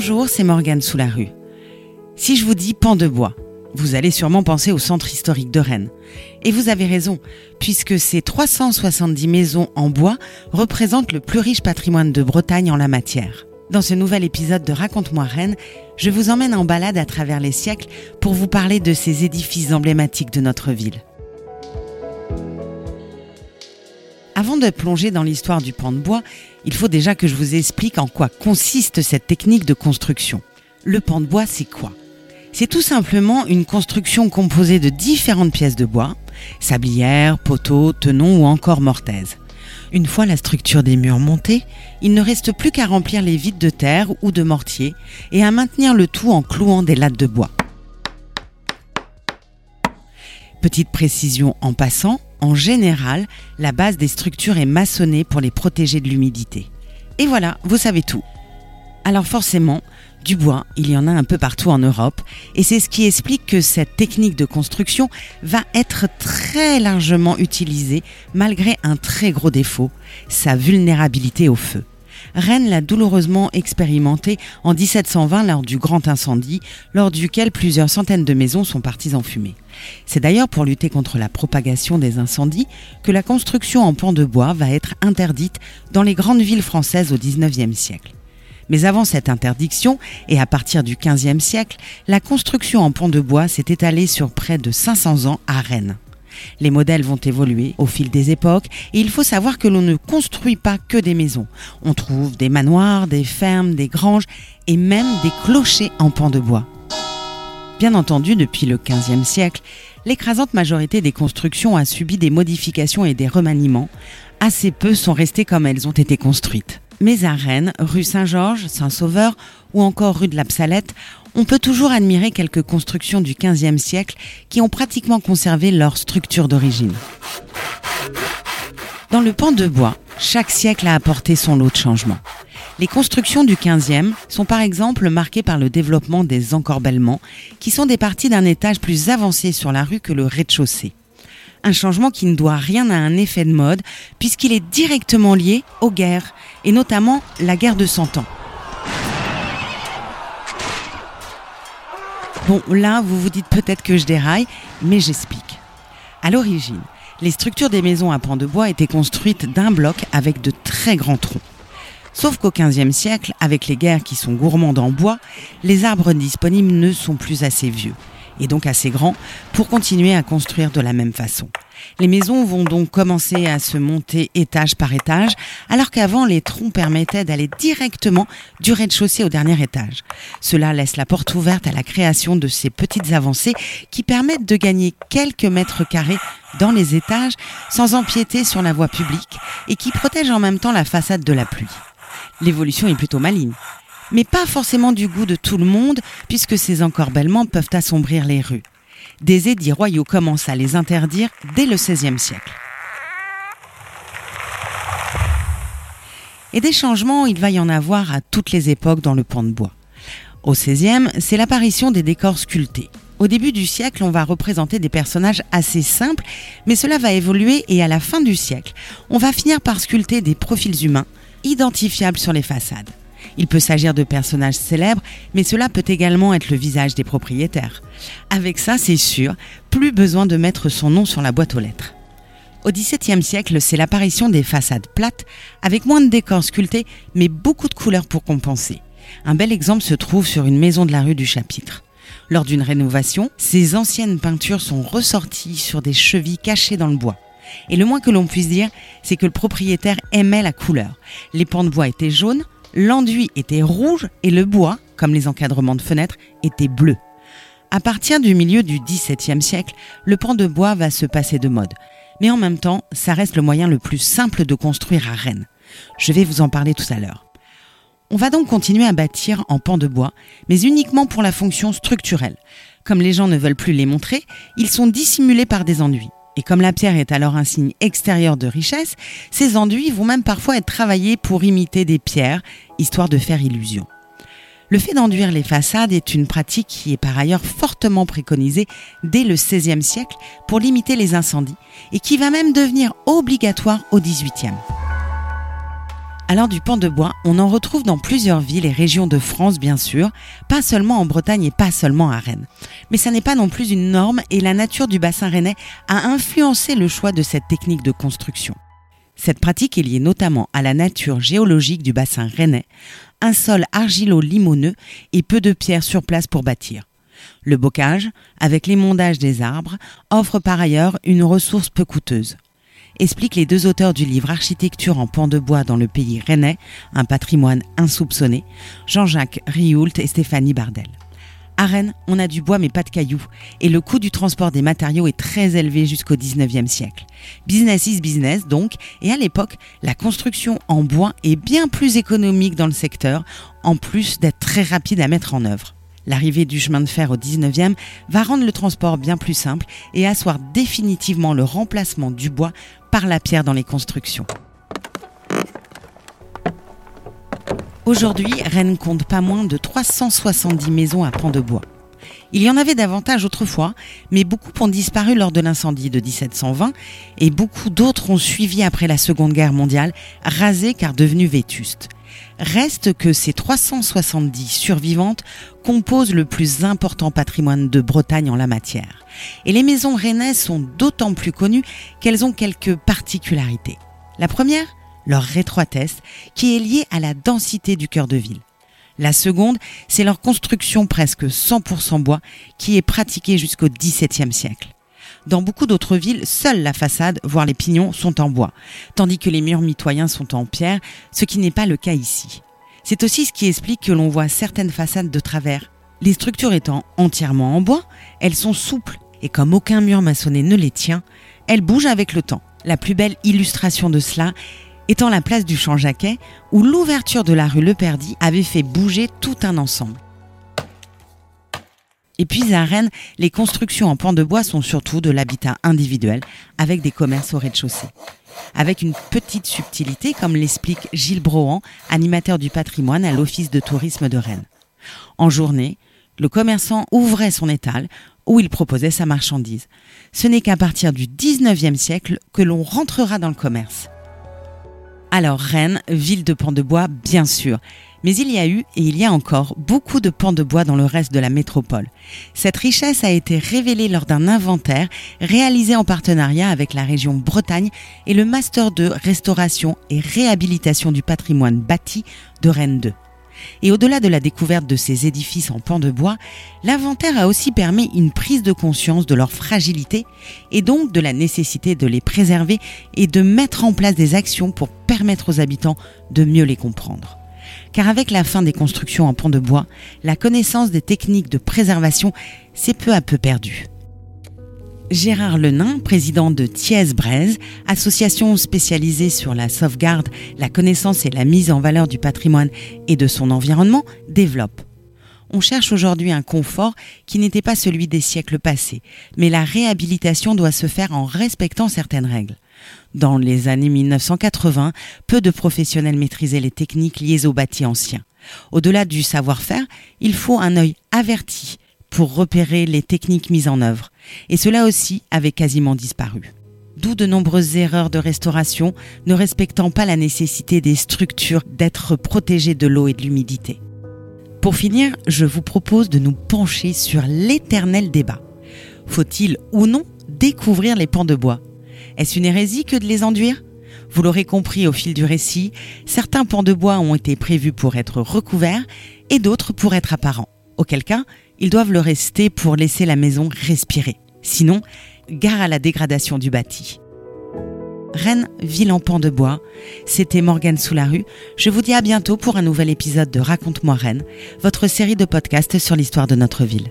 Bonjour, c'est Morgane sous la rue. Si je vous dis pan de bois, vous allez sûrement penser au centre historique de Rennes. Et vous avez raison, puisque ces 370 maisons en bois représentent le plus riche patrimoine de Bretagne en la matière. Dans ce nouvel épisode de Raconte-moi Rennes, je vous emmène en balade à travers les siècles pour vous parler de ces édifices emblématiques de notre ville. Avant de plonger dans l'histoire du pan de bois, il faut déjà que je vous explique en quoi consiste cette technique de construction. Le pan de bois, c'est quoi? C'est tout simplement une construction composée de différentes pièces de bois, sablières, poteaux, tenons ou encore mortaises. Une fois la structure des murs montée, il ne reste plus qu'à remplir les vides de terre ou de mortier et à maintenir le tout en clouant des lattes de bois. Petite précision en passant, en général, la base des structures est maçonnée pour les protéger de l'humidité. Et voilà, vous savez tout. Alors forcément, du bois, il y en a un peu partout en Europe, et c'est ce qui explique que cette technique de construction va être très largement utilisée malgré un très gros défaut, sa vulnérabilité au feu. Rennes l'a douloureusement expérimenté en 1720 lors du grand incendie, lors duquel plusieurs centaines de maisons sont parties en fumée. C'est d'ailleurs pour lutter contre la propagation des incendies que la construction en pan de bois va être interdite dans les grandes villes françaises au XIXe siècle. Mais avant cette interdiction, et à partir du XVe siècle, la construction en pan de bois s'est étalée sur près de 500 ans à Rennes. Les modèles vont évoluer au fil des époques et il faut savoir que l'on ne construit pas que des maisons. On trouve des manoirs, des fermes, des granges et même des clochers en pan de bois. Bien entendu, depuis le XVe siècle, l'écrasante majorité des constructions a subi des modifications et des remaniements. Assez peu sont restées comme elles ont été construites. Mais à Rennes, rue Saint-Georges, Saint-Sauveur ou encore rue de la Psalette, on peut toujours admirer quelques constructions du XVe siècle qui ont pratiquement conservé leur structure d'origine. Dans le pan de bois, chaque siècle a apporté son lot de changements. Les constructions du XVe sont par exemple marquées par le développement des encorbellements, qui sont des parties d'un étage plus avancé sur la rue que le rez-de-chaussée. Un changement qui ne doit rien à un effet de mode, puisqu'il est directement lié aux guerres, et notamment la guerre de Cent Ans. Bon, là, vous vous dites peut-être que je déraille, mais j'explique. À l'origine, les structures des maisons à pans de bois étaient construites d'un bloc avec de très grands troncs. Sauf qu'au XVe siècle, avec les guerres qui sont gourmandes en bois, les arbres disponibles ne sont plus assez vieux, et donc assez grands, pour continuer à construire de la même façon. Les maisons vont donc commencer à se monter étage par étage, alors qu'avant les troncs permettaient d'aller directement du rez-de-chaussée au dernier étage. Cela laisse la porte ouverte à la création de ces petites avancées qui permettent de gagner quelques mètres carrés dans les étages sans empiéter sur la voie publique et qui protègent en même temps la façade de la pluie. L'évolution est plutôt maligne mais pas forcément du goût de tout le monde, puisque ces encorbellements peuvent assombrir les rues des édits royaux commencent à les interdire dès le XVIe siècle. Et des changements, il va y en avoir à toutes les époques dans le pan de bois. Au XVIe, c'est l'apparition des décors sculptés. Au début du siècle, on va représenter des personnages assez simples, mais cela va évoluer et à la fin du siècle, on va finir par sculpter des profils humains identifiables sur les façades. Il peut s'agir de personnages célèbres, mais cela peut également être le visage des propriétaires. Avec ça, c'est sûr, plus besoin de mettre son nom sur la boîte aux lettres. Au XVIIe siècle, c'est l'apparition des façades plates, avec moins de décors sculptés, mais beaucoup de couleurs pour compenser. Un bel exemple se trouve sur une maison de la rue du Chapitre. Lors d'une rénovation, ces anciennes peintures sont ressorties sur des chevilles cachées dans le bois. Et le moins que l'on puisse dire, c'est que le propriétaire aimait la couleur. Les pans de bois étaient jaunes, l'enduit était rouge et le bois, comme les encadrements de fenêtres, était bleu. À partir du milieu du XVIIe siècle, le pan de bois va se passer de mode. Mais en même temps, ça reste le moyen le plus simple de construire à Rennes. Je vais vous en parler tout à l'heure. On va donc continuer à bâtir en pan de bois, mais uniquement pour la fonction structurelle. Comme les gens ne veulent plus les montrer, ils sont dissimulés par des enduits. Et comme la pierre est alors un signe extérieur de richesse, ces enduits vont même parfois être travaillés pour imiter des pierres, histoire de faire illusion. Le fait d'enduire les façades est une pratique qui est par ailleurs fortement préconisée dès le XVIe siècle pour limiter les incendies et qui va même devenir obligatoire au XVIIIe. Alors du pan de bois, on en retrouve dans plusieurs villes et régions de France bien sûr, pas seulement en Bretagne et pas seulement à Rennes. Mais ça n'est pas non plus une norme et la nature du bassin rennais a influencé le choix de cette technique de construction. Cette pratique est liée notamment à la nature géologique du bassin rennais, un sol argilo-limoneux et peu de pierres sur place pour bâtir. Le bocage, avec l'émondage des arbres, offre par ailleurs une ressource peu coûteuse expliquent les deux auteurs du livre Architecture en pan de bois dans le pays rennais, un patrimoine insoupçonné, Jean-Jacques Rioult et Stéphanie Bardel. À Rennes, on a du bois mais pas de cailloux, et le coût du transport des matériaux est très élevé jusqu'au 19e siècle. Business is business donc, et à l'époque, la construction en bois est bien plus économique dans le secteur, en plus d'être très rapide à mettre en œuvre. L'arrivée du chemin de fer au 19e va rendre le transport bien plus simple et asseoir définitivement le remplacement du bois par la pierre dans les constructions. Aujourd'hui, Rennes compte pas moins de 370 maisons à pans de bois. Il y en avait davantage autrefois, mais beaucoup ont disparu lors de l'incendie de 1720 et beaucoup d'autres ont suivi après la Seconde Guerre mondiale, rasées car devenues vétustes. Reste que ces 370 survivantes composent le plus important patrimoine de Bretagne en la matière. Et les maisons rennaises sont d'autant plus connues qu'elles ont quelques particularités. La première, leur rétroitesse, qui est liée à la densité du cœur de ville. La seconde, c'est leur construction presque 100% bois qui est pratiquée jusqu'au XVIIe siècle. Dans beaucoup d'autres villes, seule la façade, voire les pignons, sont en bois, tandis que les murs mitoyens sont en pierre, ce qui n'est pas le cas ici. C'est aussi ce qui explique que l'on voit certaines façades de travers. Les structures étant entièrement en bois, elles sont souples, et comme aucun mur maçonné ne les tient, elles bougent avec le temps. La plus belle illustration de cela étant la place du Champ-Jacquet, où l'ouverture de la rue Le Perdit avait fait bouger tout un ensemble. Et puis à Rennes, les constructions en pan de bois sont surtout de l'habitat individuel, avec des commerces au rez-de-chaussée. Avec une petite subtilité, comme l'explique Gilles Brohan, animateur du patrimoine à l'Office de tourisme de Rennes. En journée, le commerçant ouvrait son étal où il proposait sa marchandise. Ce n'est qu'à partir du 19e siècle que l'on rentrera dans le commerce. Alors Rennes, ville de pans de bois, bien sûr. Mais il y a eu, et il y a encore, beaucoup de pans de bois dans le reste de la métropole. Cette richesse a été révélée lors d'un inventaire réalisé en partenariat avec la région Bretagne et le Master de Restauration et Réhabilitation du patrimoine bâti de Rennes 2. Et au-delà de la découverte de ces édifices en pan de bois, l'inventaire a aussi permis une prise de conscience de leur fragilité et donc de la nécessité de les préserver et de mettre en place des actions pour permettre aux habitants de mieux les comprendre. Car avec la fin des constructions en pan de bois, la connaissance des techniques de préservation s'est peu à peu perdue. Gérard Lenain, président de Thiès-Braise, association spécialisée sur la sauvegarde, la connaissance et la mise en valeur du patrimoine et de son environnement, développe. On cherche aujourd'hui un confort qui n'était pas celui des siècles passés, mais la réhabilitation doit se faire en respectant certaines règles. Dans les années 1980, peu de professionnels maîtrisaient les techniques liées aux bâtis anciens. Au-delà du savoir-faire, il faut un œil averti pour repérer les techniques mises en œuvre. Et cela aussi avait quasiment disparu. D'où de nombreuses erreurs de restauration ne respectant pas la nécessité des structures d'être protégées de l'eau et de l'humidité. Pour finir, je vous propose de nous pencher sur l'éternel débat. Faut-il ou non découvrir les pans de bois? Est-ce une hérésie que de les enduire? Vous l'aurez compris au fil du récit, certains pans de bois ont été prévus pour être recouverts et d'autres pour être apparents. Auquel cas, ils doivent le rester pour laisser la maison respirer. Sinon, gare à la dégradation du bâti. Rennes, ville en pan de bois. C'était Morgane sous la rue. Je vous dis à bientôt pour un nouvel épisode de Raconte-moi Rennes, votre série de podcasts sur l'histoire de notre ville.